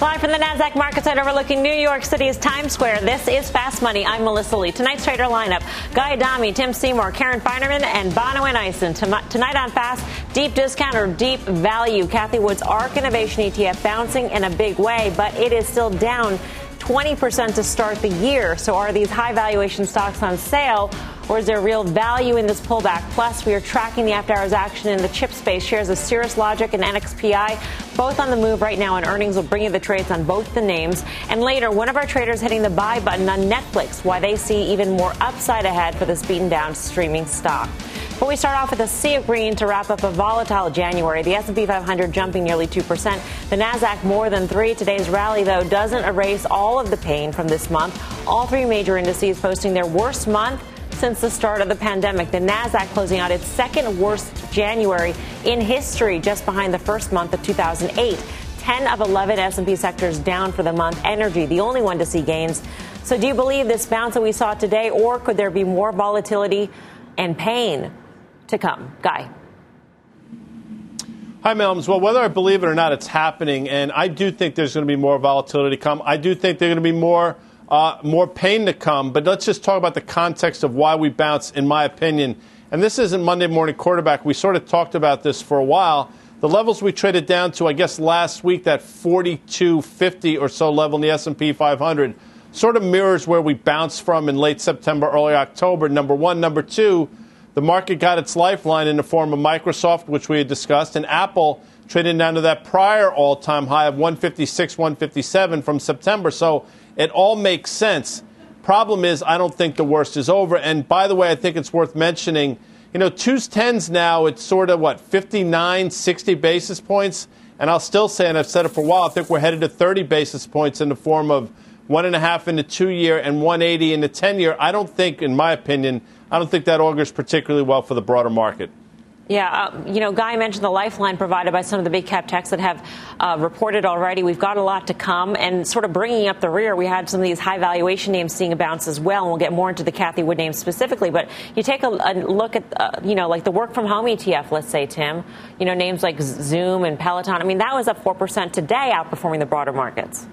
Live from the NASDAQ market site overlooking New York City's Times Square, this is Fast Money. I'm Melissa Lee. Tonight's trader lineup Guy Adami, Tim Seymour, Karen Finerman, and Bonawyn Eison. Tonight on Fast, deep discount or deep value. Cathie Wood's ARK Innovation ETF bouncing in a big way, but it is still down 20% to start the year. So are these high valuation stocks on sale? Or is there real value in this pullback? Plus, we are tracking the after hours action in the chip space. Shares of Cirrus Logic and NXPI, both on the move right now, and earnings will bring you the trades on both the names. And later, one of our traders hitting the buy button on Netflix, why they see even more upside ahead for this beaten down streaming stock. But we start off with a sea of green to wrap up a volatile January. The S&P 500 jumping nearly 2%. The Nasdaq more than 3. Today's rally though doesn't erase all of the pain from this month. All three major indices posting their worst month since the start of the pandemic. The Nasdaq closing out its second worst January in history, just behind the first month of 2008. 10 of 11 S&P sectors down for the month. Energy, the only one to see gains. So do you believe this bounce that we saw today or could there be more volatility and pain to come? Guy. Hi, Melms. Well, whether I believe it or not, it's happening, and I do think there's going to be more volatility to come. I do think there's going to be more uh, more pain to come. But let's just talk about the context of why we bounce, in my opinion. And this isn't Monday morning quarterback. We sort of talked about this for a while. The levels we traded down to, I guess, last week, that 4250 or so level in the S&P 500, sort of mirrors where we bounced from in late September, early October. Number one, number two, the market got its lifeline in the form of Microsoft, which we had discussed, and Apple trading down to that prior all-time high of 156, 157 from September. So it all makes sense. Problem is, I don't think the worst is over. And by the way, I think it's worth mentioning, you know, twos tens now, it's sort of what, 59, 60 basis points. And I'll still say, and I've said it for a while, I think we're headed to 30 basis points in the form of one and a half in the two year and 180 in the 10 year. I don't think, in my opinion, I don't think that augurs particularly well for the broader market. Yeah, uh, you know, Guy mentioned the lifeline provided by some of the big cap techs that have uh, reported already. We've got a lot to come, and sort of bringing up the rear, we had some of these high valuation names seeing a bounce as well, and we'll get more into the Cathie Wood names specifically. But you take a, a look at, uh, you know, like the work from home ETF, let's say, Tim, you know, names like Zoom and Peloton. I mean, that was up 4% today, outperforming the broader markets.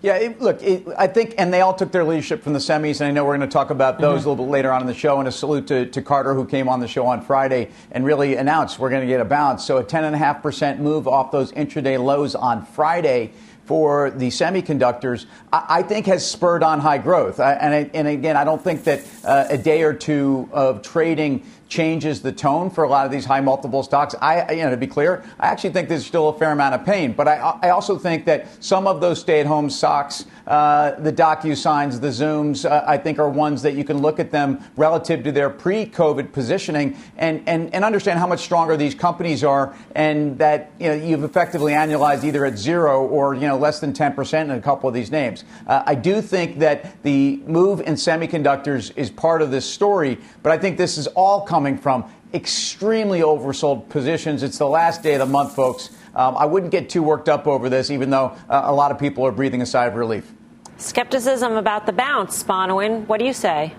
Yeah, it, look, it, I think, and they all took their leadership from the semis, and I know we're going to talk about those mm-hmm. a little bit later on in the show. And a salute to, to Carter, who came on the show on Friday and really announced we're going to get a bounce. So a 10.5% move off those intraday lows on Friday for the semiconductors, I, I think has spurred on high growth. And, and again, I don't think that uh, a day or two of trading changes the tone for a lot of these high multiple stocks. I, you know, to be clear, I actually think there's still a fair amount of pain, but I, I also think that some of those stay-at-home stocks, uh, the DocuSigns, the Zooms, uh, I think are ones that you can look at them relative to their pre-COVID positioning and, and, and understand how much stronger these companies are, and that you know you've effectively annualized either at zero or you know less than 10% in a couple of these names. Uh, I do think that the move in semiconductors is part of this story, but I think this is all coming from extremely oversold positions. It's the last day of the month, folks. Um, I wouldn't get too worked up over this, even though uh, a lot of people are breathing a sigh of relief. Skepticism about the bounce, Bonawyn. What do you say?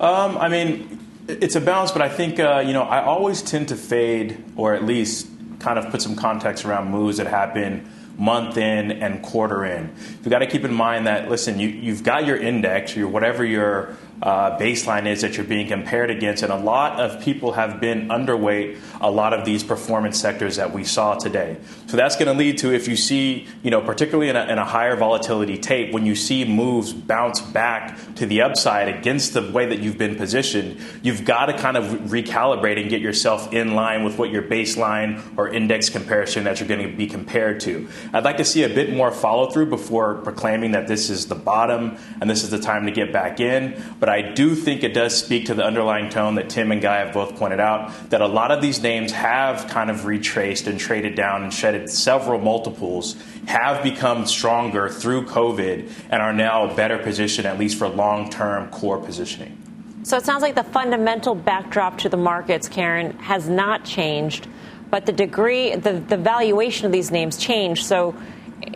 Um, I mean, it's a bounce, but I think uh, you know I always tend to fade, or at least kind of put some context around moves that happen month in and quarter in. You've got to keep in mind that listen, you, you've got your index, your whatever your uh, baseline is that you're being compared against. And a lot of people have been underweight a lot of these performance sectors that we saw today. So that's going to lead to if you see, you know, particularly in a, in a, higher volatility tape, when you see moves bounce back to the upside against the way that you've been positioned, you've got to kind of recalibrate and get yourself in line with what your baseline or index comparison that you're going to be compared to. I'd like to see a bit more follow through before proclaiming that this is the bottom and this is the time to get back in. But But I do think it does speak to the underlying tone that Tim and Guy have both pointed out that a lot of these names have kind of retraced and traded down and shedded several multiples, have become stronger through COVID, and are now better positioned, at least for long term core positioning. So it sounds like the fundamental backdrop to the markets, Karen, has not changed, but the degree, the, the valuation of these names changed. So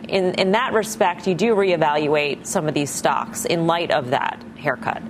in, in that respect, you do reevaluate some of these stocks in light of that haircut.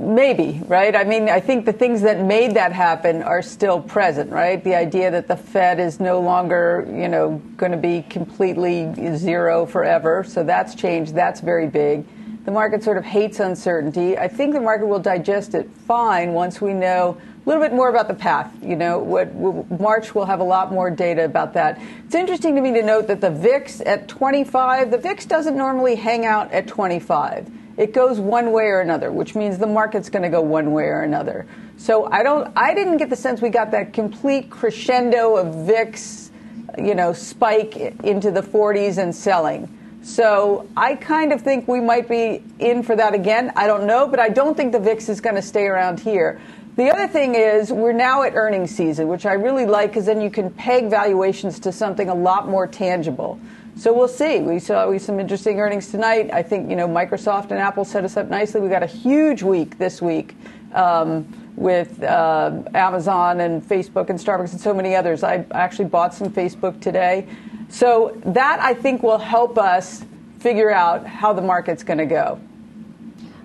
Maybe, right? I mean, I think the things that made that happen are still present, right? The idea that the Fed is no longer, you know, going to be completely zero forever. So that's changed. That's very big. The market sort of hates uncertainty. I think the market will digest it fine once we know a little bit more about the path. You know, what, March will have a lot more data about that. It's interesting to me to note that the VIX at 25, the VIX doesn't normally hang out at 25. It goes one way or another, which means the market's going to go one way or another. So I don't, I didn't get the sense we got that complete crescendo of VIX, you know, spike into the 40s and selling. So I kind of think we might be in for that again. I don't know, but I don't think the VIX is going to stay around here. The other thing is we're now at earnings season, which I really like because then you can peg valuations to something a lot more tangible. So we'll see. We saw some interesting earnings tonight. I think you know Microsoft and Apple set us up nicely. We got a huge week this week um, with uh, Amazon and Facebook and Starbucks and so many others. I actually bought some Facebook today. So that I think will help us figure out how the market's going to go.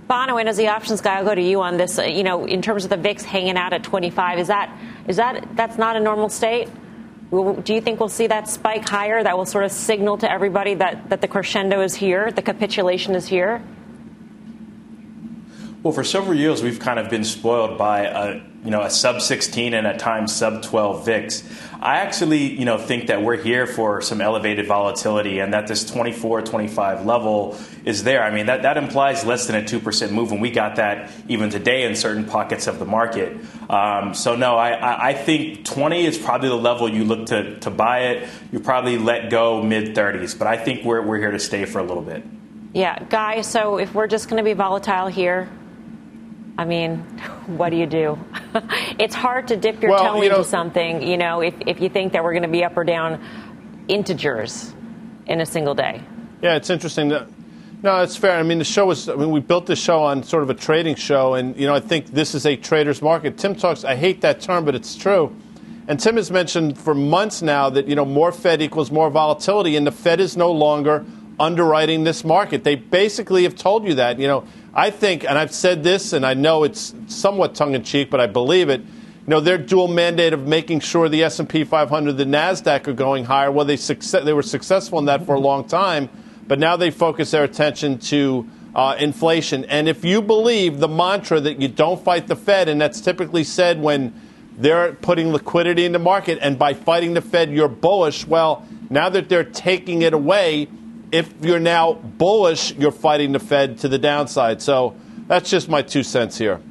Bonawyn, as the options guy, I'll go to you on this. You know, in terms of the VIX hanging out at 25, is that is that that's not a normal state? Do you think we'll see that spike higher? That will sort of signal to everybody that, that the crescendo is here, the capitulation is here? Well, for several years, we've kind of been spoiled by a you know a sub 16 and at times sub 12 VIX. I actually, you know, think that we're here for some elevated volatility and that this 24, 25 level is there. I mean, that, that implies less than a 2% move, and we got that even today in certain pockets of the market. Um, so, no, I, I think 20 is probably the level you look to, to buy it. You probably let go mid 30s, but I think we're, we're here to stay for a little bit. Yeah, Guy, so if we're just going to be volatile here, I mean, what do you do? it's hard to dip your well, toe you into know, something, you know, if, if you think that we're going to be up or down integers in a single day. Yeah, it's interesting. That, no, it's fair. I mean, the show was, I mean, we built this show on sort of a trading show, and, you know, I think this is a trader's market. Tim talks, I hate that term, but it's true. And Tim has mentioned for months now that, you know, more Fed equals more volatility, and the Fed is no longer underwriting this market. They basically have told you that, you know, I think, and I've said this, and I know it's somewhat tongue in cheek, but I believe it. You know, their dual mandate of making sure the S&P 500, the Nasdaq are going higher. Well, they they were successful in that for a long time, but now they focus their attention to uh, inflation. And if you believe the mantra that you don't fight the Fed, and that's typically said when they're putting liquidity in the market, and by fighting the Fed, you're bullish. Well, now that they're taking it away, if you're now bullish, you're fighting the Fed to the downside. So that's just my two cents here.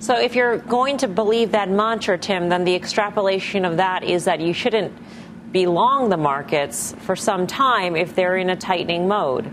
So if you're going to believe that mantra, Tim, then the extrapolation of that is that you shouldn't be long the markets for some time if they're in a tightening mode.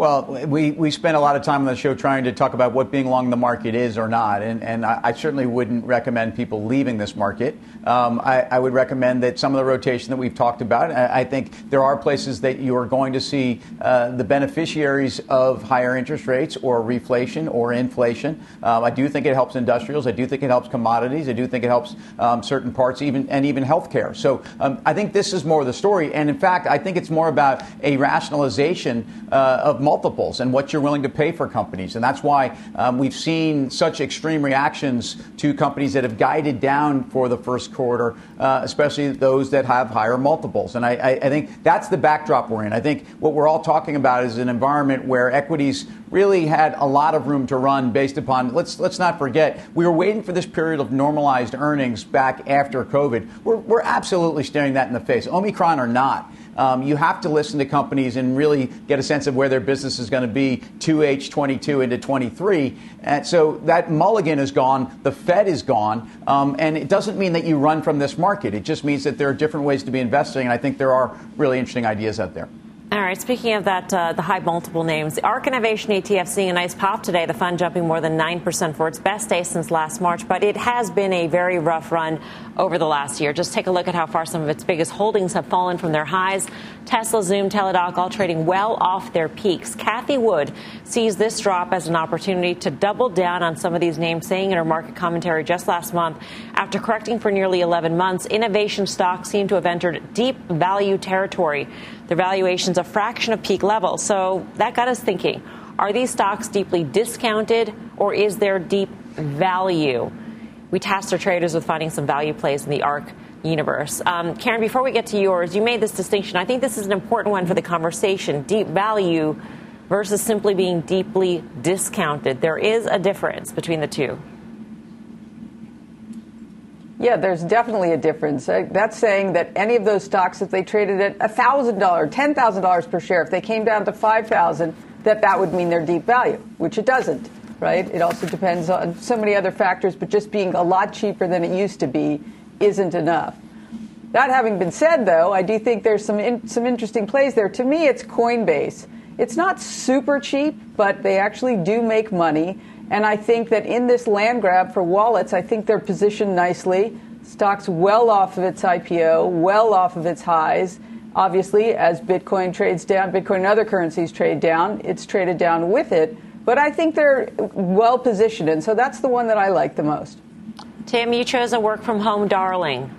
Well, we, we spent a lot of time on the show trying to talk about what being long the market is or not, and, and I, I certainly wouldn't recommend people leaving this market. Um, I, I, would recommend that some of the rotation that we've talked about, I, I think there are places that you are going to see uh, the beneficiaries of higher interest rates or reflation or inflation. Um, I do think it helps industrials. I do think it helps commodities. I do think it helps um, certain parts, even and even healthcare. So um, I think this is more the story, and in fact, I think it's more about a rationalization uh, of multiples and what you're willing to pay for companies. And that's why um, we've seen such extreme reactions to companies that have guided down for the first quarter, uh, especially those that have higher multiples. And I, I, I think that's the backdrop we're in. I think what we're all talking about is an environment where equities really had a lot of room to run based upon let's let's not forget we were waiting for this period of normalized earnings back after COVID. We're, we're absolutely staring that in the face, Omicron or not. Um, you have to listen to companies and really get a sense of where their business is going to be 2H22 into 23. And so that mulligan is gone, the Fed is gone, um, and it doesn't mean that you run from this market. It just means that there are different ways to be investing, and I think there are really interesting ideas out there. All right. Speaking of that, uh, the high multiple names, the ARK Innovation ETF seeing a nice pop today. The fund jumping more than 9% for its best day since last March, but it has been a very rough run over the last year. Just take a look at how far some of its biggest holdings have fallen from their highs. Tesla, Zoom, Teladoc all trading well off their peaks. Cathie Wood sees this drop as an opportunity to double down on some of these names, saying in her market commentary just last month, after correcting for nearly 11 months, innovation stocks seem to have entered deep value territory. Their valuation's a fraction of peak level. So that got us thinking are these stocks deeply discounted or is there deep value? We tasked our traders with finding some value plays in the ARK universe. Um, Karen, before we get to yours, you made this distinction. I think this is an important one for the conversation deep value versus simply being deeply discounted. There is a difference between the two. Yeah, there's definitely a difference. Uh, that's saying that any of those stocks, if they traded at $1,000, $10,000 per share, if they came down to 5000 that that would mean they're deep value, which it doesn't, right? It also depends on so many other factors, but just being a lot cheaper than it used to be isn't enough. That having been said, though, I do think there's some in, some interesting plays there. To me, it's Coinbase. It's not super cheap, but they actually do make money. And I think that in this land grab for wallets, I think they're positioned nicely. Stock's well off of its IPO, well off of its highs. Obviously, as Bitcoin trades down, Bitcoin and other currencies trade down, it's traded down with it. But I think they're well positioned, and so that's the one that I like the most. Tim, you chose a work from home darling.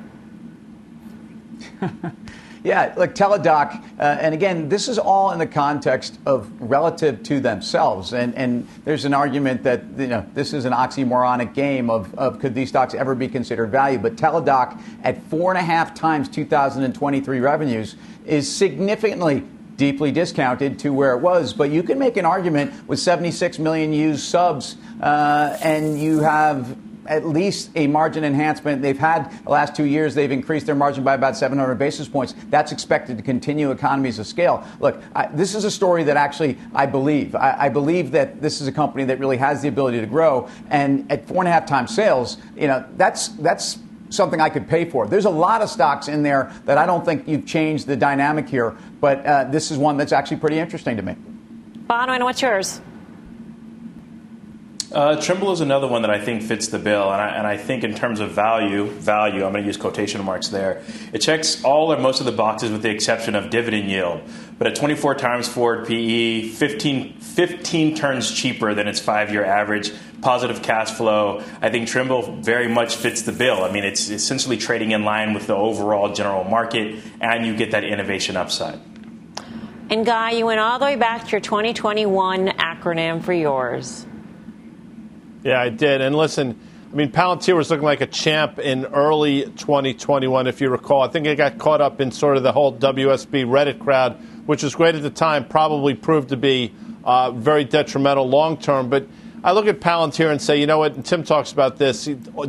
Yeah, like Teladoc, uh, and again, this is all in the context of relative to themselves. And, and there's an argument that you know this is an oxymoronic game of, of could these stocks ever be considered value? But Teladoc at four and a half times 2023 revenues is significantly deeply discounted to where it was. But you can make an argument with 76 million used subs, uh, and you have at least a margin enhancement. They've had the last two years, they've increased their margin by about 700 basis points. That's expected to continue economies of scale. Look, I, this is a story that actually I believe. I, I, believe that this is a company that really has the ability to grow. And at four and a half times sales, you know, that's, that's, something I could pay for. There's a lot of stocks in there that I don't think you've changed the dynamic here, but uh, this is one that's actually pretty interesting to me. Bonawyn, what's yours? Uh, Trimble is another one that I think fits the bill, and I, and I think in terms of value, value, I'm going to use quotation marks there. It checks all or most of the boxes with the exception of dividend yield. But at 24 times forward PE, 15, 15 turns cheaper than its five-year average, positive cash flow. I think Trimble very much fits the bill. I mean, it's essentially trading in line with the overall general market, and you get that innovation upside. And Guy, you went all the way back to your 2021 acronym for yours. Yeah, I did. And listen, I mean, Palantir was looking like a champ in early 2021, if you recall. I think it got caught up in sort of the whole WSB Reddit crowd, which was great at the time, probably proved to be uh, very detrimental long term. But I look at Palantir and say, you know what? And Tim talks about this.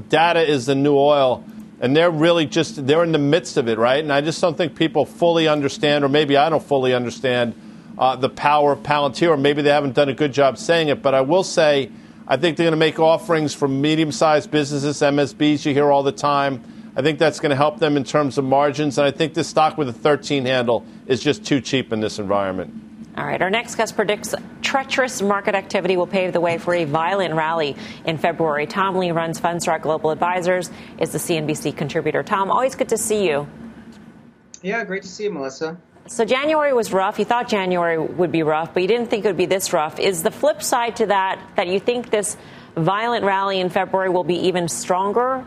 Data is the new oil. And they're really just, they're in the midst of it, right? And I just don't think people fully understand, or maybe I don't fully understand, uh, the power of Palantir, or maybe they haven't done a good job saying it. But I will say, I think they're going to make offerings for medium sized businesses, MSBs, you hear all the time. I think that's going to help them in terms of margins. And I think this stock with a 13 handle is just too cheap in this environment. All right. Our next guest predicts treacherous market activity will pave the way for a violent rally in February. Tom Lee runs Fundstrat Global Advisors, is the CNBC contributor. Tom, always good to see you. Yeah, great to see you, Melissa. So January was rough. You thought January would be rough, but you didn't think it would be this rough. Is the flip side to that that you think this violent rally in February will be even stronger?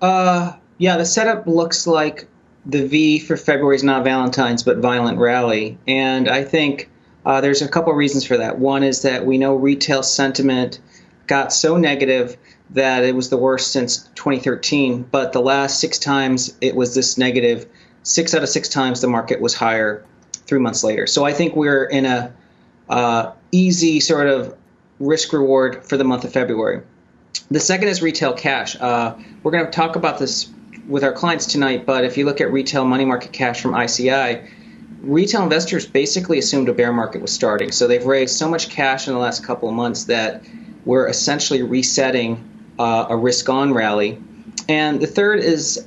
Uh, yeah, the setup looks like the V for February is not Valentine's, but violent rally, and I think uh, there's a couple reasons for that. One is that we know retail sentiment got so negative that it was the worst since 2013, but the last six times it was this negative six out of six times the market was higher three months later. So I think we're in a uh, easy sort of risk reward for the month of February. The second is retail cash. Uh, we're going to talk about this with our clients tonight, but if you look at retail money market cash from ICI, retail investors basically assumed a bear market was starting. So they've raised so much cash in the last couple of months that we're essentially resetting uh, a risk on rally. And the third is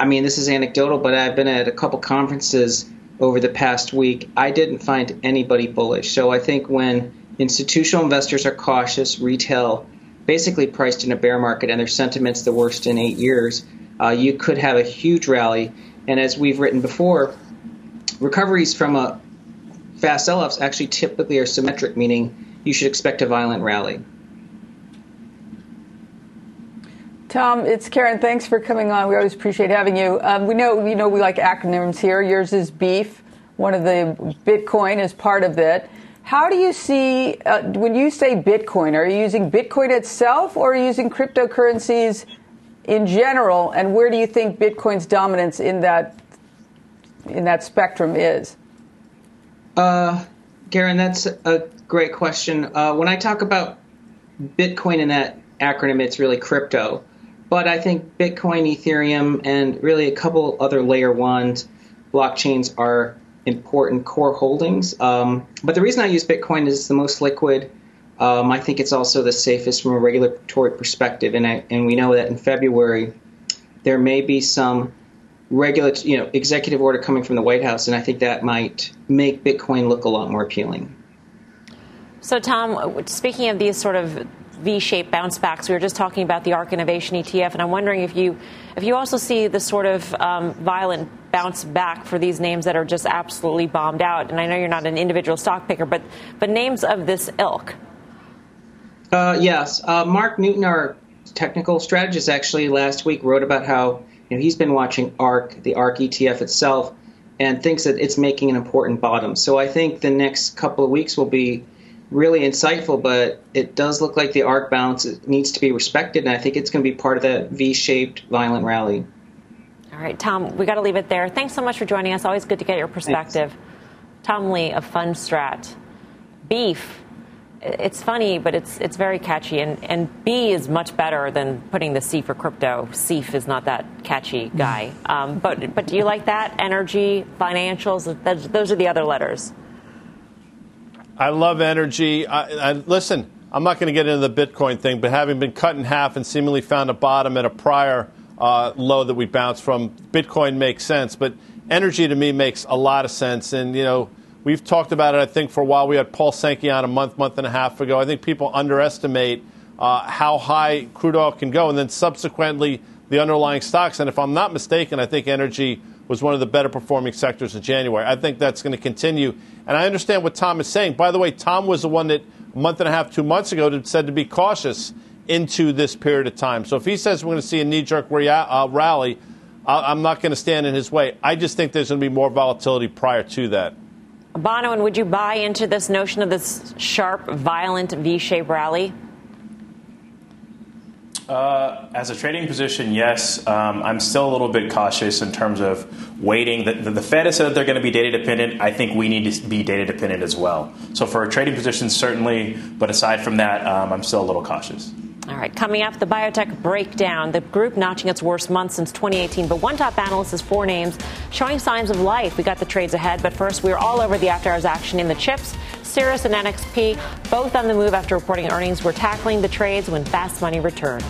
I mean, this is anecdotal, but I've been at a couple conferences over the past week, I didn't find anybody bullish. So I think when institutional investors are cautious, retail basically priced in a bear market, and their sentiment's the worst in eight years, uh, you could have a huge rally. And as we've written before, recoveries from a fast sell-offs actually typically are symmetric, meaning you should expect a violent rally. Tom, it's Karen. Thanks for coming on. We always appreciate having you. Um, we know, you know, we like acronyms here. Yours is BEEF. One of the Bitcoin is part of it. How do you see uh, when you say Bitcoin? Are you using Bitcoin itself, or are you using cryptocurrencies in general? And where do you think Bitcoin's dominance in that in that spectrum is? Uh, Karen, that's a great question. Uh, when I talk about Bitcoin in that acronym, it's really crypto. But I think Bitcoin, Ethereum, and really a couple other layer ones blockchains are important core holdings. Um, but the reason I use Bitcoin is the most liquid. Um, I think it's also the safest from a regulatory perspective, and I, and we know that in February there may be some regular, you know, executive order coming from the White House, and I think that might make Bitcoin look a lot more appealing. So, Tom, speaking of these sort of V-shaped bounce backs. We were just talking about the ARK Innovation ETF, and I'm wondering if you if you also see the sort of um, violent bounce back for these names that are just absolutely bombed out. And I know you're not an individual stock picker, but but names of this ilk. Uh, yes, uh, Mark Newton, our technical strategist, actually last week wrote about how you know, he's been watching ARK, the ARK ETF itself, and thinks that it's making an important bottom. So I think the next couple of weeks will be really insightful, but it does look like the arc balance needs to be respected, and I think it's going to be part of that V-shaped violent rally. All right, Tom, we got to leave it there. Thanks so much for joining us. Always good to get your perspective. Thanks. Tom Lee of Fundstrat. BEEF. It's funny, but it's it's very catchy, and, and B is much better than putting the C for crypto. CEEF is not that catchy guy. Um, but but do you like that? Energy, financials, those are the other letters. I love energy. I, I, listen, I'm not going to get into the Bitcoin thing, but having been cut in half and seemingly found a bottom at a prior uh, low that we bounced from, Bitcoin makes sense. But energy to me makes a lot of sense. And, you know, we've talked about it, I think, for a while. We had Paul Sankey on a month, month and a half ago. I think people underestimate uh, how high crude oil can go and then subsequently the underlying stocks. And if I'm not mistaken, I think energy was one of the better performing sectors in January. I think that's going to continue. And I understand what Tom is saying. By the way, Tom was the one that a month and a half, two months ago, said to be cautious into this period of time. So if he says we're going to see a knee jerk uh, rally, I'm not going to stand in his way. I just think there's going to be more volatility prior to that. Bonawyn, would you buy into this notion of this sharp, violent V shaped rally? Uh, as a trading position, yes. Um, I'm still a little bit cautious in terms of waiting. The, the, the, Fed has said that they're going to be data dependent. I think we need to be data dependent as well. So for a trading position, certainly. But aside from that, um, I'm still a little cautious. All right, coming up, the biotech breakdown. The group notching its worst month since 2018, but one top analyst has four names showing signs of life. We got the trades ahead, but first, we're all over the after hours action in the chips. Cirrus and NXP, both on the move after reporting earnings. We're tackling the trades when fast money returns.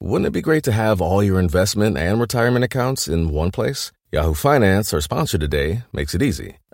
Wouldn't it be great to have all your investment and retirement accounts in one place? Yahoo Finance, our sponsor today, makes it easy.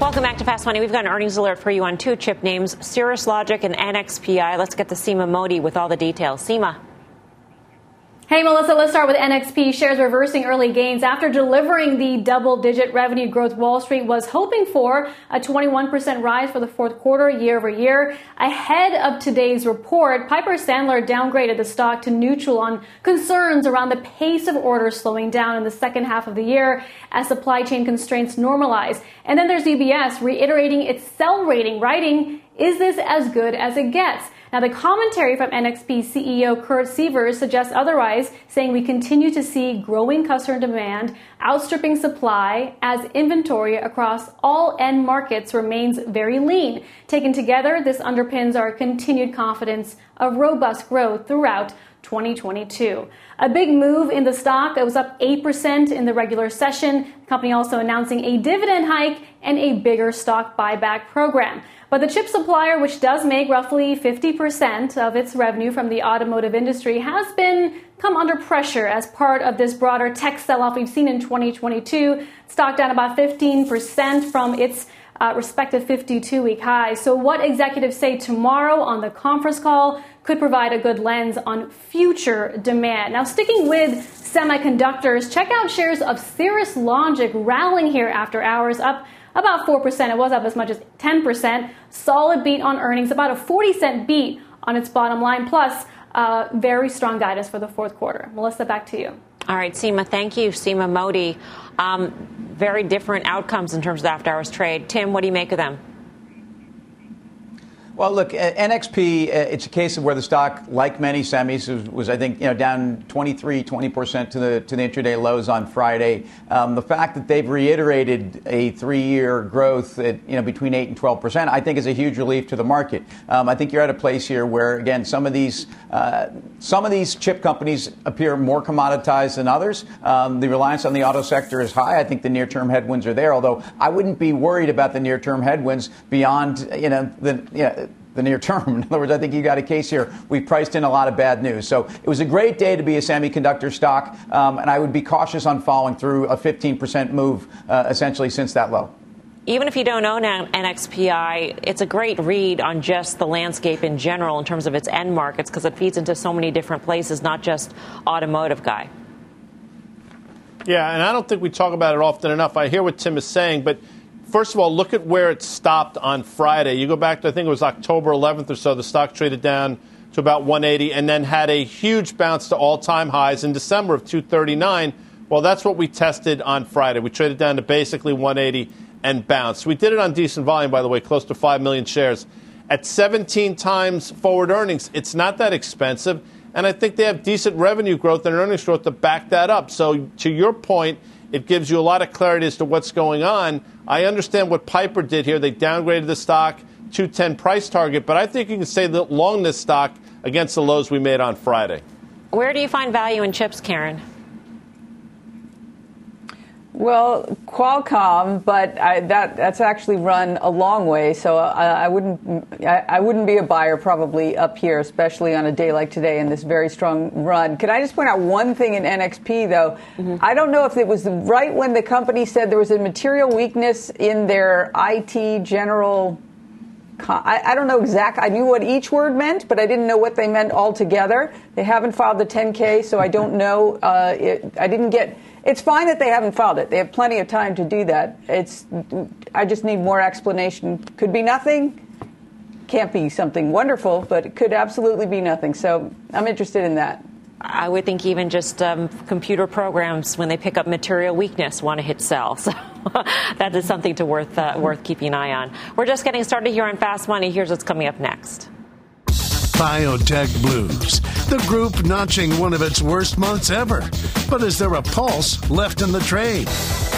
Welcome back to Fast Money. We've got an earnings alert for you on two chip names, Cirrus Logic and NXPI. Let's get to Seema Modi with all the details. Seema. Hey, Melissa, let's start with NXP shares reversing early gains after delivering the double digit revenue growth Wall Street was hoping for, a 21% rise for the fourth quarter year over year. Ahead of today's report, Piper Sandler downgraded the stock to neutral on concerns around the pace of orders slowing down in the second half of the year as supply chain constraints normalize. And then there's UBS reiterating its sell rating, writing, is this as good as it gets? Now, the commentary from NXP CEO Kurt Sievers suggests otherwise, saying we continue to see growing customer demand outstripping supply as inventory across all end markets remains very lean. Taken together, this underpins our continued confidence of robust growth throughout 2022. A big move in the stock. It was up 8% in the regular session. The company also announcing a dividend hike and a bigger stock buyback program. But the chip supplier, which does make roughly 50% of its revenue from the automotive industry, has been come under pressure as part of this broader tech sell-off we've seen in 2022. Stock down about 15% from its uh, respective 52 week high. So, what executives say tomorrow on the conference call could provide a good lens on future demand. Now, sticking with semiconductors, check out shares of Cirrus Logic rallying here after hours, up about 4%. It was up as much as 10%. Solid beat on earnings, about a 40 cent beat on its bottom line, plus uh, very strong guidance for the fourth quarter. Melissa, back to you. All right, Seema, thank you. Seema Modi. Um, very different outcomes in terms of after hours trade. Tim, what do you make of them? Well, look, NXP, uh, it's a case of where the stock, like many semis, was, was I think, you know, down 23, 20% to the to the intraday lows on Friday. Um, the fact that they've reiterated a three-year growth at, you know, between 8 and 12%, I think is a huge relief to the market. Um, I think you're at a place here where, again, some of these uh, some of these chip companies appear more commoditized than others. Um, the reliance on the auto sector is high. I think the near-term headwinds are there, although I wouldn't be worried about the near-term headwinds beyond, you know, the, you know, the near term. In other words, I think you got a case here. We priced in a lot of bad news. So it was a great day to be a semiconductor stock, um, and I would be cautious on following through a 15% move uh, essentially since that low even if you don't own NXPI, it's a great read on just the landscape in general in terms of its end markets because it feeds into so many different places, not just automotive guy. Yeah, and I don't think we talk about it often enough. I hear what Tim is saying, but first of all, look at where it stopped on Friday. You go back to, I think it was October 11th or so, the stock traded down to about 180 and then had a huge bounce to all time highs in December of 239. Well, that's what we tested on Friday. We traded down to basically 180 and bounced. We did it on decent volume, by the way, close to 5 million shares. At 17 times forward earnings, it's not that expensive. And I think they have decent revenue growth and earnings growth to back that up. So, to your point, it gives you a lot of clarity as to what's going on. I understand what Piper did here. They downgraded the stock, 210 price target, but I think you can say that long this stock against the lows we made on Friday. Where do you find value in chips, Karen? Well, Qualcomm, but I, that that's actually run a long way, so I, I wouldn't I, I, wouldn't be a buyer probably up here, especially on a day like today in this very strong run. Could I just point out one thing in NXP though? Mm-hmm. I don't know if it was right when the company said there was a material weakness in their IT general. I, I don't know exact. I knew what each word meant, but I didn't know what they meant altogether. They haven't filed the 10K, so I don't know. Uh, it, I didn't get it's fine that they haven't filed it. They have plenty of time to do that. It's, I just need more explanation. Could be nothing. Can't be something wonderful, but it could absolutely be nothing. So I'm interested in that. I would think even just um, computer programs, when they pick up material weakness, want to hit sell. So that is something to worth uh, worth keeping an eye on. We're just getting started here on Fast Money. Here's what's coming up next. Biotech Blues, the group notching one of its worst months ever. But is there a pulse left in the trade?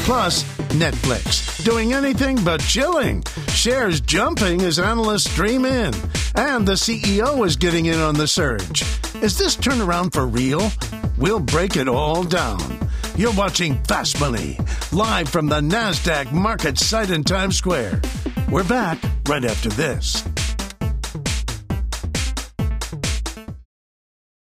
Plus, Netflix, doing anything but chilling. Shares jumping as analysts dream in. And the CEO is getting in on the surge. Is this turnaround for real? We'll break it all down. You're watching Fast Money, live from the NASDAQ market site in Times Square. We're back right after this.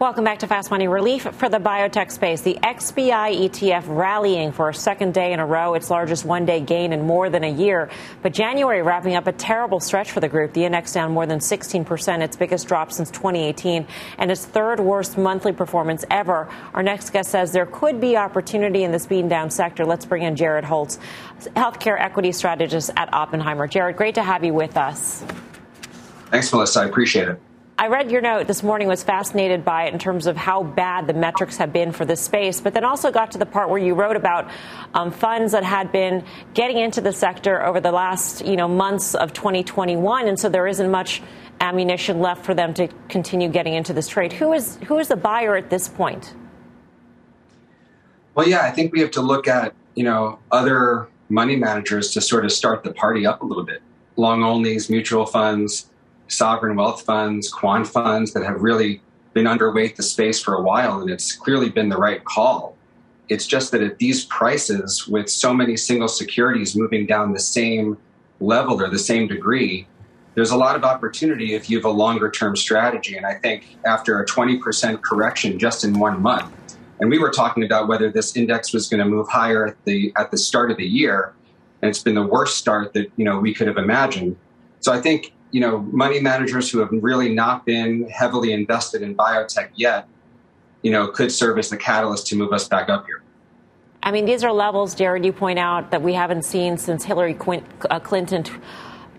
Welcome back to Fast Money Relief for the biotech space. The XBI ETF rallying for a second day in a row, its largest one day gain in more than a year. But January wrapping up a terrible stretch for the group. The index down more than 16%, its biggest drop since 2018, and its third worst monthly performance ever. Our next guest says there could be opportunity in this beaten down sector. Let's bring in Jared Holz, healthcare equity strategist at Oppenheimer. Jared, great to have you with us. Thanks, Melissa. I appreciate it. I read your note this morning, was fascinated by it in terms of how bad the metrics have been for this space, but then also got to the part where you wrote about um, funds that had been getting into the sector over the last you know months of 2021, and so there isn't much ammunition left for them to continue getting into this trade. Who is who is the buyer at this point? Well, yeah, I think we have to look at you know other money managers to sort of start the party up a little bit. Long onlys, mutual funds sovereign wealth funds, quant funds that have really been underweight the space for a while, and it's clearly been the right call. It's just that at these prices, with so many single securities moving down the same level or the same degree, there's a lot of opportunity if you have a longer term strategy. And I think after a 20% correction just in one month, and we were talking about whether this index was going to move higher at the at the start of the year, and it's been the worst start that you know we could have imagined. So I think you know, money managers who have really not been heavily invested in biotech yet, you know, could serve as the catalyst to move us back up here. I mean, these are levels, Jared, you point out that we haven't seen since Hillary uh, Clinton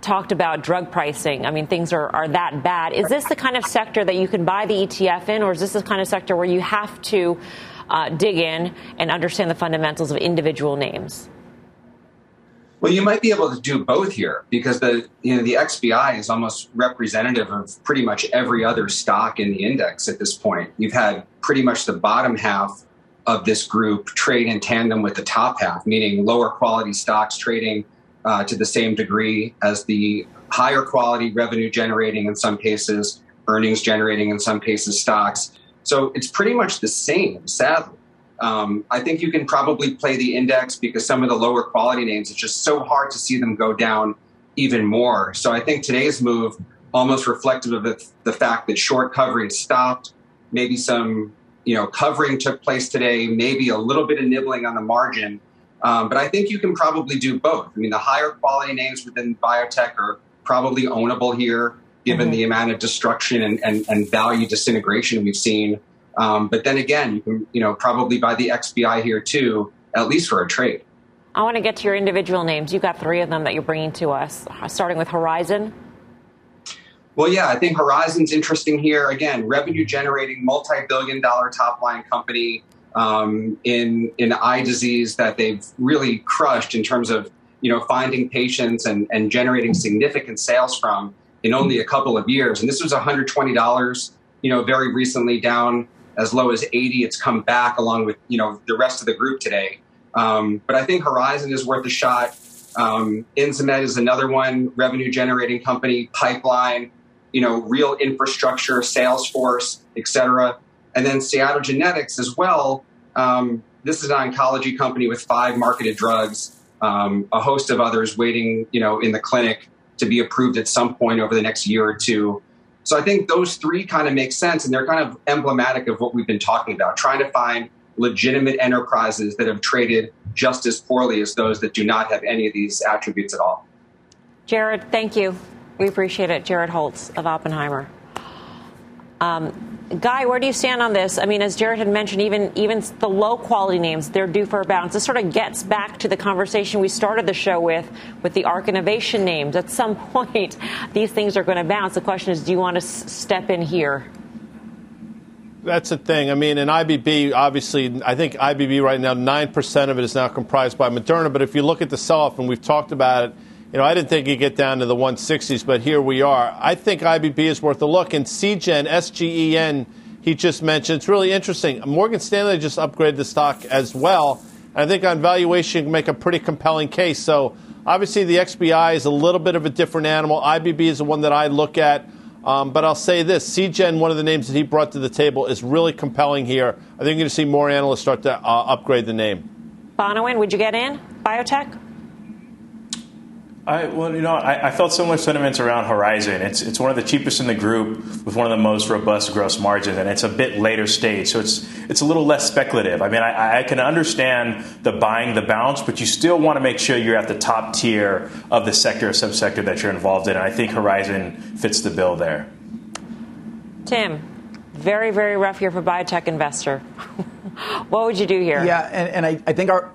talked about drug pricing. I mean, things are, are that bad. Is this the kind of sector that you can buy the ETF in, or is this the kind of sector where you have to uh, dig in and understand the fundamentals of individual names? Well, you might be able to do both here because the you know the XBI is almost representative of pretty much every other stock in the index at this point. You've had pretty much the bottom half of this group trade in tandem with the top half, meaning lower quality stocks trading uh, to the same degree as the higher quality revenue generating in some cases, earnings generating in some cases stocks. So it's pretty much the same, sadly. Um, I think you can probably play the index because some of the lower quality names, it's just so hard to see them go down even more. So I think today's move almost reflective of the, the fact that short covering stopped. Maybe some you know covering took place today. Maybe a little bit of nibbling on the margin. Um, but I think you can probably do both. I mean, the higher quality names within biotech are probably ownable here, given mm-hmm. the amount of destruction and, and, and value disintegration we've seen um, but then again, you can you know probably buy the XBI here too, at least for a trade. I want to get to your individual names. You've got three of them that you're bringing to us, starting with Horizon. Well, yeah, I think Horizon's interesting here. Again, revenue generating, multi billion dollar top line company um, in, in eye disease that they've really crushed in terms of you know finding patients and, and generating significant sales from in only a couple of years. And this was $120, you know, very recently down as low as 80. It's come back along with you know the rest of the group today. Um, but I think Horizon is worth a shot. Um, Insmed is another one, revenue generating company, pipeline, you know, real infrastructure, Salesforce, et cetera. And then Seattle Genetics as well. Um, this is an oncology company with five marketed drugs, um, a host of others waiting, you know, in the clinic to be approved at some point over the next year or two. So I think those three kind of make sense and they're kind of emblematic of what we've been talking about, trying to find legitimate enterprises that have traded just as poorly as those that do not have any of these attributes at all. Jared, thank you. We appreciate it. Jared Holz of Oppenheimer. Um, Guy, where do you stand on this? I mean, as Jared had mentioned, even even the low quality names, they're due for a bounce. This sort of gets back to the conversation we started the show with, with the ARK Innovation names. At some point, these things are going to bounce. The question is, do you want to s- step in here? That's the thing. I mean, in IBB, obviously, I think IBB right now, 9% of it is now comprised by Moderna. But if you look at the sell off, and we've talked about it, you know, I didn't think you'd get down to the 160s, but here we are. I think IBB is worth a look. And Seagen, SGEN, he just mentioned, it's really interesting. Morgan Stanley just upgraded the stock as well. And I think on valuation, you can make a pretty compelling case. So obviously, the XBI is a little bit of a different animal. IBB is the one that I look at. Um, but I'll say this Seagen, one of the names that he brought to the table, is really compelling here. I think you're going to see more analysts start to uh, upgrade the name. Bonawyn, would you get in? Biotech? I, well, you know, I, I, felt similar sentiments around Horizon. It's it's one of the cheapest in the group with one of the most robust gross margins, and it's a bit later stage, so it's it's a little less speculative. I mean, I, I can understand the buying the bounce, but you still want to make sure you're at the top tier of the sector or subsector that you're involved in. And I think Horizon fits the bill there. Tim, very very rough year for biotech investor. what would you do here? Yeah, and, and I, I think our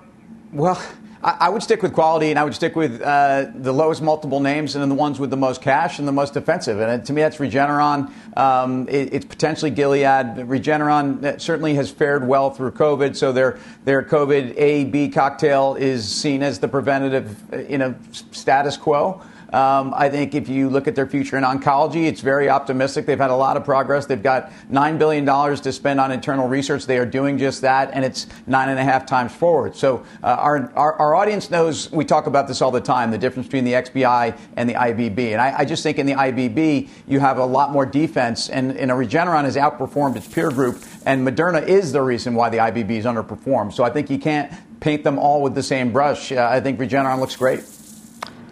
well. I would stick with quality, and I would stick with uh, the lowest multiple names, and then the ones with the most cash and the most defensive. And to me, that's Regeneron. Um, it, it's potentially Gilead. Regeneron uh, certainly has fared well through COVID, so their their COVID A B cocktail is seen as the preventative, in a status quo. Um, I think if you look at their future in oncology, it's very optimistic. They've had a lot of progress. They've got $9 billion to spend on internal research. They are doing just that, and it's nine and a half times forward. So uh, our, our, our, audience knows we talk about this all the time the difference between the XBI and the IBB. And I, I just think in the IBB, you have a lot more defense, and, and Regeneron has outperformed its peer group, and Moderna is the reason why the IBB is underperformed. So I think you can't paint them all with the same brush. Uh, I think Regeneron looks great.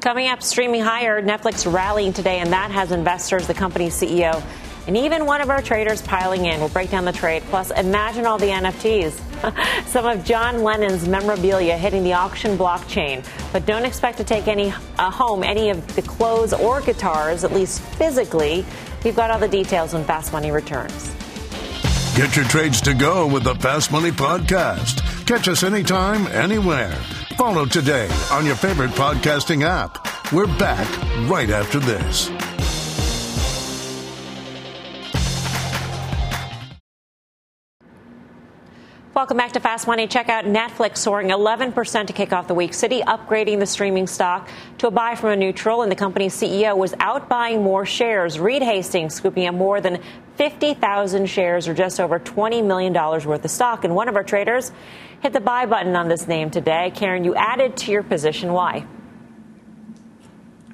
Coming up, streaming higher, Netflix rallying today, and that has investors, the company's CEO, and even one of our traders piling in. We'll break down the trade. Plus, imagine all the NFTs. Some of John Lennon's memorabilia hitting the auction blockchain. But don't expect to take any uh, home any of the clothes or guitars, at least physically. We've got all the details when Fast Money returns. Get your trades to go with the Fast Money Podcast. Catch us anytime, anywhere. Follow today on your favorite podcasting app. We're back right after this. Welcome back to Fast Money. Check out Netflix soaring 11% to kick off the week. Citi upgrading the streaming stock to a buy from a neutral, and the company's CEO was out buying more shares. Reed Hastings scooping up more than 50,000 shares, or just over $20 million worth of stock. And one of our traders hit the buy button on this name today. Karen, you added to your position. Why?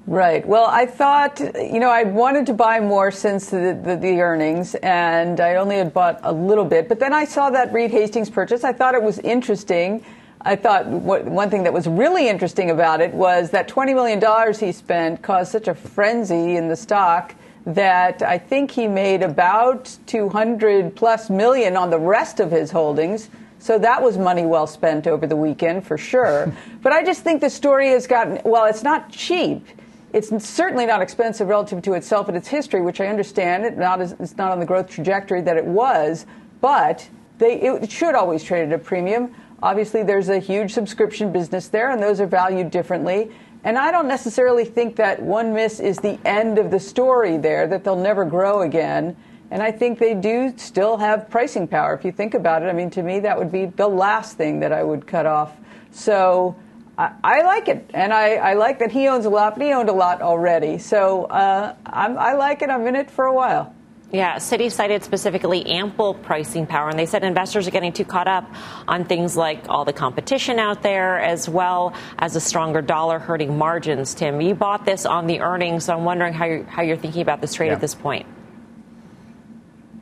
Right. Well, I thought, you know, I wanted to buy more since the, the, the, earnings, and I only had bought a little bit. But then I saw that Reed Hastings purchase. I thought it was interesting. I thought what, one thing that was really interesting about it was that $20 million he spent caused such a frenzy in the stock that I think he made about 200 plus million on the rest of his holdings. So that was money well spent over the weekend for sure. but I just think the story has gotten, well, it's not cheap it's certainly not expensive relative to itself and its history, which I understand. It not as, it's not on the growth trajectory that it was, but they, it should always trade at a premium. Obviously, there's a huge subscription business there, and those are valued differently. And I don't necessarily think that one miss is the end of the story there, that they'll never grow again. And I think they do still have pricing power. If you think about it, I mean, to me, that would be the last thing that I would cut off. So I, I like it, and I, I, like that he owns a lot, but he owned a lot already. So uh, i like it. I'm in it for a while. Yeah, Citi cited specifically ample pricing power, and they said investors are getting too caught up on things like all the competition out there, as well as a stronger dollar hurting margins. Tim, you bought this on the earnings, so I'm wondering how you're, how you're thinking about this trade yeah. at this point.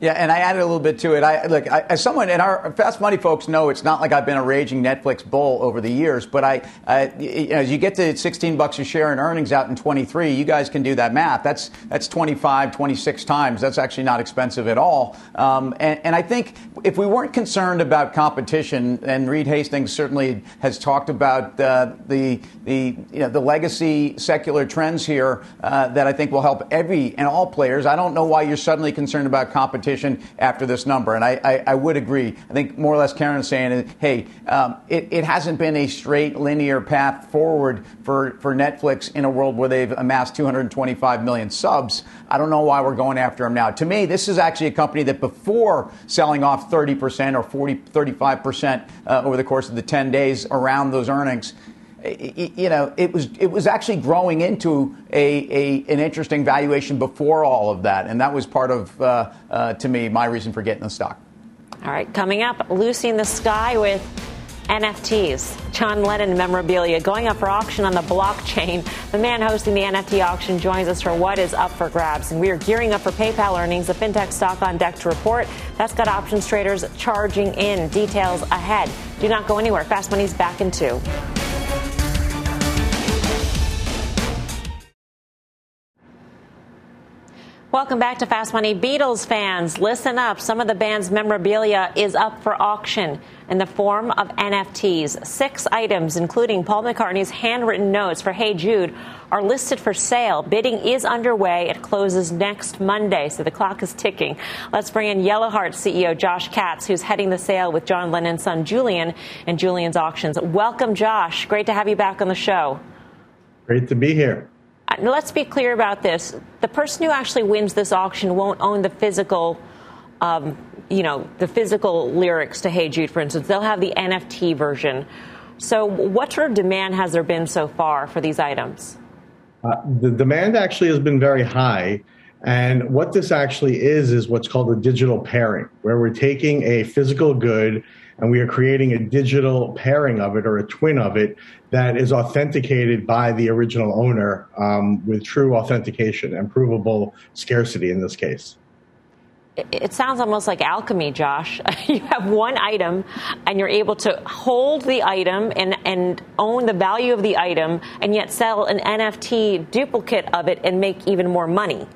Yeah, and I added a little bit to it. I look I, as someone, and our fast money folks know it's not like I've been a raging Netflix bull over the years, but I, I as you get to 16 bucks a share in earnings out in 23, you guys can do that math. That's that's 25, 26 times. That's actually not expensive at all. Um, and, and I think if we weren't concerned about competition, and Reed Hastings certainly has talked about uh, the the you know the legacy secular trends here uh, that I think will help every and all players. I don't know why you're suddenly concerned about competition competition after this number. And I, I, I would agree. I think more or less Karen is saying, hey, um, it, it hasn't been a straight linear path forward for, for Netflix in a world where they've amassed 225 million subs. I don't know why we're going after them now. To me, this is actually a company that before selling off 30% or 40, 35% uh, over the course of the 10 days around those earnings, you know, it was it was actually growing into a, a, an interesting valuation before all of that, and that was part of, uh, uh, to me, my reason for getting the stock. All right, coming up, Lucy in the Sky with NFTs, John Lennon memorabilia going up for auction on the blockchain. The man hosting the NFT auction joins us for what is up for grabs. And we are gearing up for PayPal earnings, a fintech stock on deck to report. That's got options traders charging in. Details ahead. Do not go anywhere. Fast Money's back in two. Welcome back to Fast Money. Beatles fans, listen up. Some of the band's memorabilia is up for auction in the form of NFTs. Six items, including Paul McCartney's handwritten notes for Hey Jude, are listed for sale. Bidding is underway. It closes next Monday, so the clock is ticking. Let's bring in YellowHeart CEO Josh Katz, who's heading the sale with John Lennon's son Julian and Julien's Auctions. Welcome, Josh. Great to have you back on the show. Great to be here. Let's be clear about this. The person who actually wins this auction won't own the physical, um, you know, the physical lyrics to Hey Jude, for instance. They'll have the NFT version. So, what sort of demand has there been so far for these items? Uh, the demand actually has been very high. And what this actually is, is what's called a digital pairing, where we're taking a physical good and we are creating a digital pairing of it or a twin of it that is authenticated by the original owner um, with true authentication and provable scarcity in this case. It sounds almost like alchemy, Josh. You have one item and you're able to hold the item and, and own the value of the item and yet sell an NFT duplicate of it and make even more money.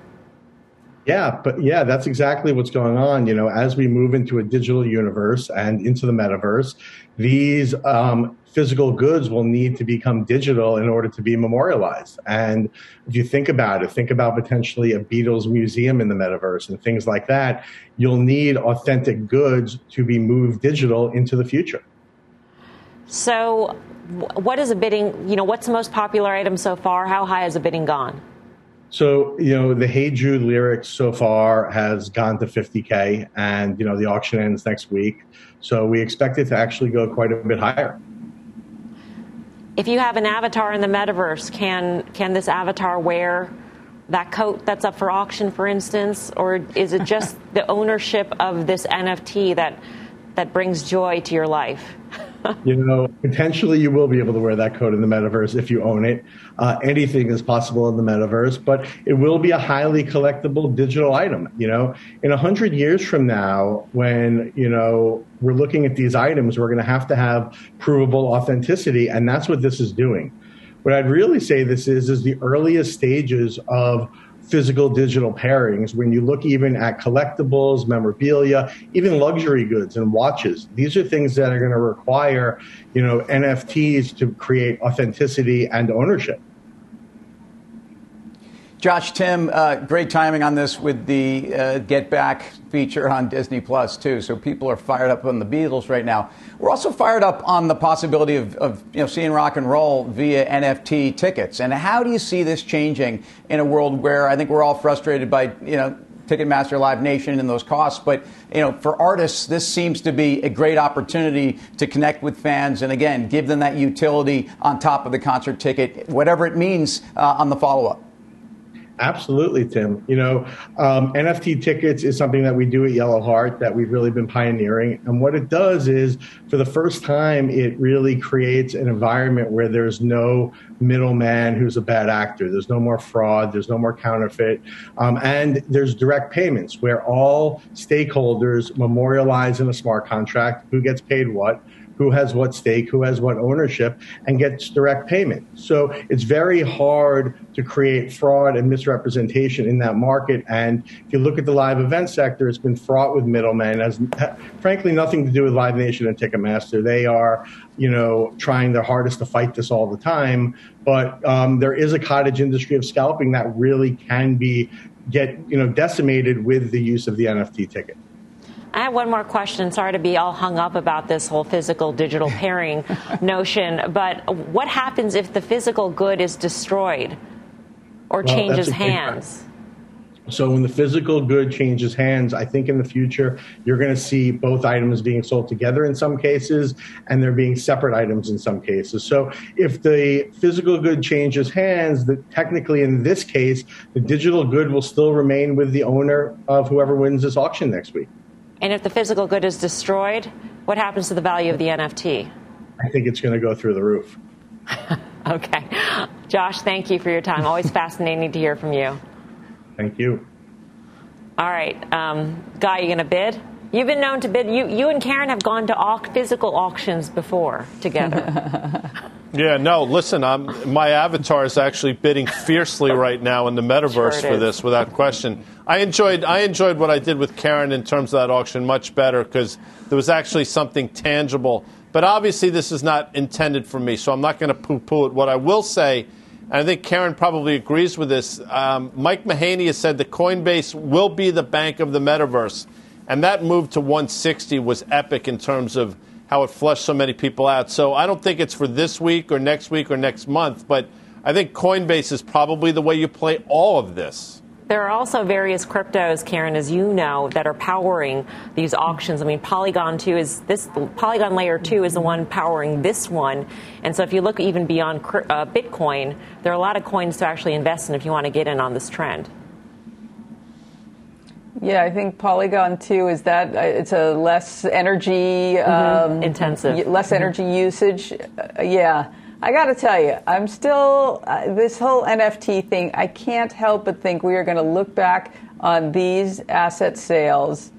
Yeah, but yeah, that's exactly what's going on. You know, as we move into a digital universe and into the metaverse, these um, physical goods will need to become digital in order to be memorialized. And if you think about it, think about potentially a Beatles museum in the metaverse and things like that. You'll need authentic goods to be moved digital into the future. So, what is a bidding? You know, what's the most popular item so far? How high has the bidding gone? So, you know, the Hey Jude lyrics so far has gone to 50K, and, you know, the auction ends next week. So we expect it to actually go quite a bit higher. If you have an avatar in the metaverse, can, can this avatar wear that coat that's up for auction, for instance? Or is it just the ownership of this NFT that, that brings joy to your life? you know, potentially you will be able to wear that coat in the metaverse if you own it. Uh, anything is possible in the metaverse, but it will be a highly collectible digital item. You know, in a hundred years from now, when you know we're looking at these items, we're going to have to have provable authenticity, and that's what this is doing. What I'd really say this is is the earliest stages of physical digital pairings. When you look even at collectibles, memorabilia, even luxury goods and watches, these are things that are going to require, you know, NFTs to create authenticity and ownership. Josh, Tim, uh, great timing on this with the uh, Get Back feature on Disney Plus too. So people are fired up on the Beatles right now. We're also fired up on the possibility of, of you know seeing rock and roll via NFT tickets. And how do you see this changing in a world where I think we're all frustrated by you know Ticketmaster, Live Nation, and those costs. But you know, for artists, this seems to be a great opportunity to connect with fans, and again, give them that utility on top of the concert ticket, whatever it means uh, on the follow up. Absolutely, Tim. You know, um, NFT tickets is something that we do at YellowHeart that we've really been pioneering. And what it does is, for the first time, it really creates an environment where there's no middleman who's a bad actor. There's no more fraud. There's no more counterfeit. Um, and there's direct payments where all stakeholders memorialize in a smart contract who gets paid what who has what stake, who has what ownership, and gets direct payment. So it's very hard to create fraud and misrepresentation in that market. And if you look at the live event sector, it's been fraught with middlemen. Has frankly nothing to do with Live Nation and Ticketmaster. They are, you know, trying their hardest to fight this all the time. But um, there is a cottage industry of scalping that really can be get you know decimated with the use of the NFT ticket. I have one more question. Sorry to be all hung up about this whole physical digital pairing notion, but what happens if the physical good is destroyed or well, changes hands? So when the physical good changes hands, I think in the future you're going to see both items being sold together in some cases, and there being separate items in some cases. So if the physical good changes hands, that technically in this case the digital good will still remain with the owner of whoever wins this auction next week. And if the physical good is destroyed, what happens to the value of the NFT? I think it's going to go through the roof. okay. Josh, thank you for your time. Always fascinating to hear from you. Thank you. All right. Um, Guy, you going to bid? You've been known to bid. You, you and Karen have gone to au- physical auctions before together. yeah, no, listen, I'm, my avatar is actually bidding fiercely right now in the metaverse sure for this, without question. I enjoyed, I enjoyed what I did with Karen in terms of that auction much better because there was actually something tangible. But obviously, this is not intended for me, so I'm not going to poo poo it. What I will say, and I think Karen probably agrees with this, um, Mike Mahaney has said that Coinbase will be the bank of the metaverse. And that move to 160 was epic in terms of how it flushed so many people out. So I don't think it's for this week or next week or next month, but I think Coinbase is probably the way you play all of this. There are also various cryptos, Karen, as you know, that are powering these auctions. I mean, Polygon 2 is this, Polygon Layer 2 is the one powering this one. And so if you look even beyond uh, Bitcoin, there are a lot of coins to actually invest in if you want to get in on this trend. Yeah, I think Polygon 2 is that uh, it's a less energy mm-hmm. um, intensive, less mm-hmm. energy usage. Uh, yeah. I got to tell you, I'm still, uh, this whole NFT thing, I can't help but think we are going to look back on these asset sales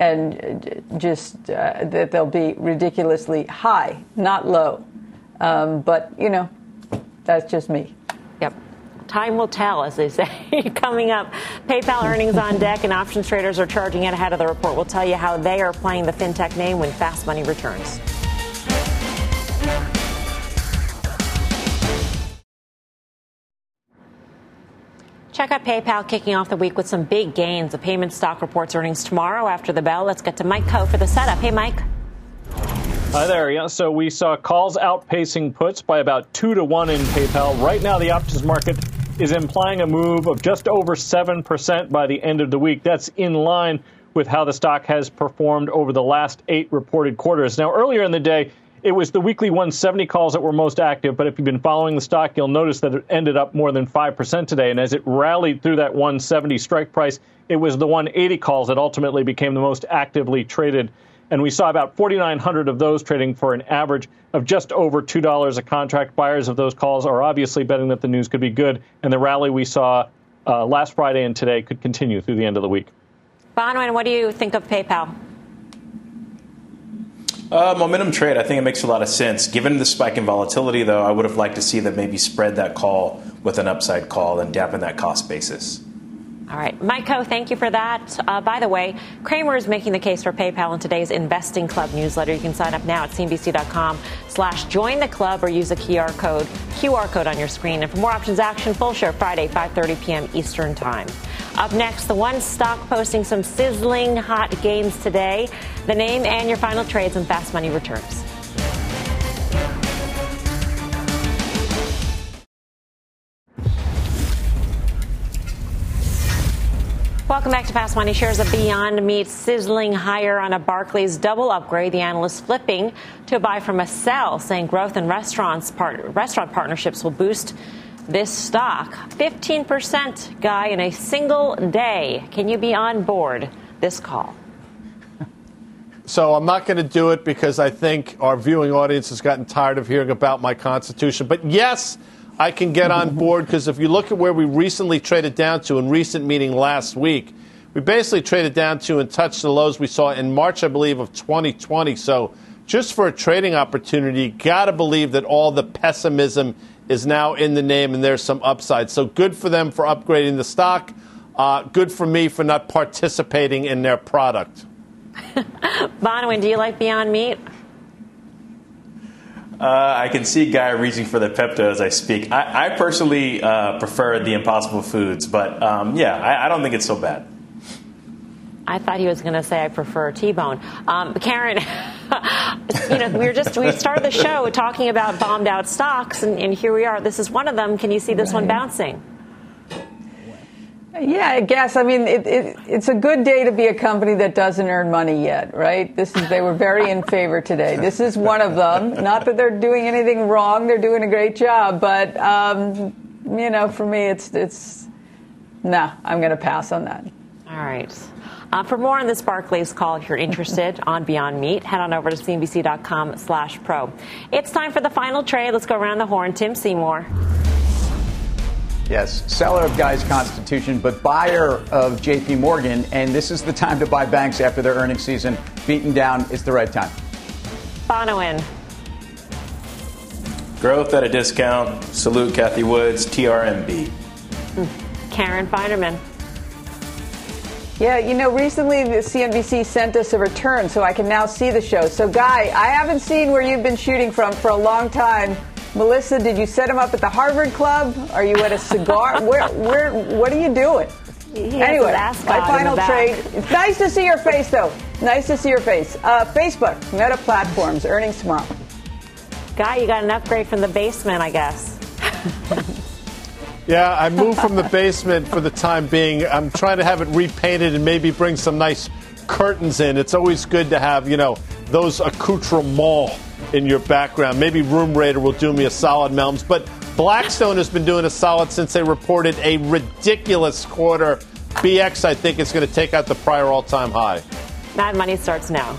and just uh, that they'll be ridiculously high, not low. Um, but, you know, that's just me. Yep time will tell, as they say. Coming up, PayPal earnings on deck and options traders are charging it ahead of the report. We'll tell you how they are playing the fintech name when fast money returns. Check out PayPal kicking off the week with some big gains. The payment stock reports earnings tomorrow after the bell. Let's get to Mike Khouw for the setup. Hey, Mike. Hi there. Yeah, so we saw calls outpacing puts by about two to one in PayPal. Right now, the options market is implying a move of just over 7% by the end of the week. That's in line with how the stock has performed over the last eight reported quarters. Now, earlier in the day, it was the weekly 170 calls that were most active, but if you've been following the stock, you'll notice that it ended up more than 5% today. And as it rallied through that 170 strike price, it was the 180 calls that ultimately became the most actively traded and we saw about 4,900 of those trading for an average of just over $2 a contract. Buyers of those calls are obviously betting that the news could be good, and the rally we saw uh, last Friday and today could continue through the end of the week. Bonawyn, what do you think of PayPal? Uh, momentum trade, I think it makes a lot of sense. Given the spike in volatility, though, I would have liked to see them maybe spread that call with an upside call and dampen that cost basis. All right. Mike thank you for that. Uh, by the way, Cramer is making the case for PayPal in today's Investing Club newsletter. You can sign up now at CNBC.com slash join the club or use the QR code, QR code on your screen. And for more options action, full share Friday, 5.30 p.m. Eastern Time. Up next, the one stock posting some sizzling hot gains today. The name and your final trades and fast money returns. Welcome back to Fast Money. Shares of Beyond Meat sizzling higher on a Barclays double upgrade. The analyst flipping to a buy from a sell, saying growth in restaurants part, restaurant partnerships will boost this stock. 15% guy in a single day. Can you be on board this call? So I'm not going to do it because I think our viewing audience has gotten tired of hearing about my constitution. But yes, I can get on board because if you look at where we recently traded down to in recent meeting last week, we basically traded down to and touched the lows we saw in March, I believe, of 2020. So just for a trading opportunity, got to believe that all the pessimism is now in the name and there's some upside. So good for them for upgrading the stock. Uh, good for me for not participating in their product. Bonawyn, do you like Beyond Meat? Uh, I can see Guy reaching for the Pepto as I speak. I, I personally uh, prefer the Impossible Foods, but um, yeah, I, I, don't think it's so bad. I thought he was going to say I prefer T-bone. Um, Karen, you know, we were just we started the show talking about bombed out stocks, and, and here we are. This is one of them. Can you see this right. one bouncing? Yeah, I guess. I mean, it, it, it's a good day to be a company that doesn't earn money yet, right? This is they were very in favor today. This is one of them. Not that they're doing anything wrong; they're doing a great job. But um, you know, for me, it's it's nah. I'm going to pass on that. All right. Uh, for more on this Barclays call, if you're interested on Beyond Meat, head on over to cnbc.com slash pro. It's time for the final trade. Let's go around the horn. Tim Seymour. Yes, seller of Guy's Constitution, but buyer of JP Morgan. And this is the time to buy banks after their earnings season. Beaten down is the right time. Bonawyn. Growth at a discount. Salute Cathie Woods, TRMB. Karen Finerman. Yeah, you know, recently the CNBC sent us a return so I can now see the show. So, Guy, I haven't seen where you've been shooting from for a long time. Melissa, did you set him up at the Harvard Club? Are you at a cigar? where, where, what are you doing? He anyway, my final trade. It's nice to see your face, though. Nice to see your face. Uh, Facebook, Meta Platforms, earnings tomorrow. Guy, you got an upgrade from the basement, I guess. yeah, I moved from the basement for the time being. I'm trying to have it repainted and maybe bring some nice curtains in. It's always good to have, you know, those accoutrements in your background. Maybe Room Rater will do me a solid, Melms. But Blackstone has been doing a solid since they reported a ridiculous quarter. BX, I think, is going to take out the prior all time high. Mad Money starts now.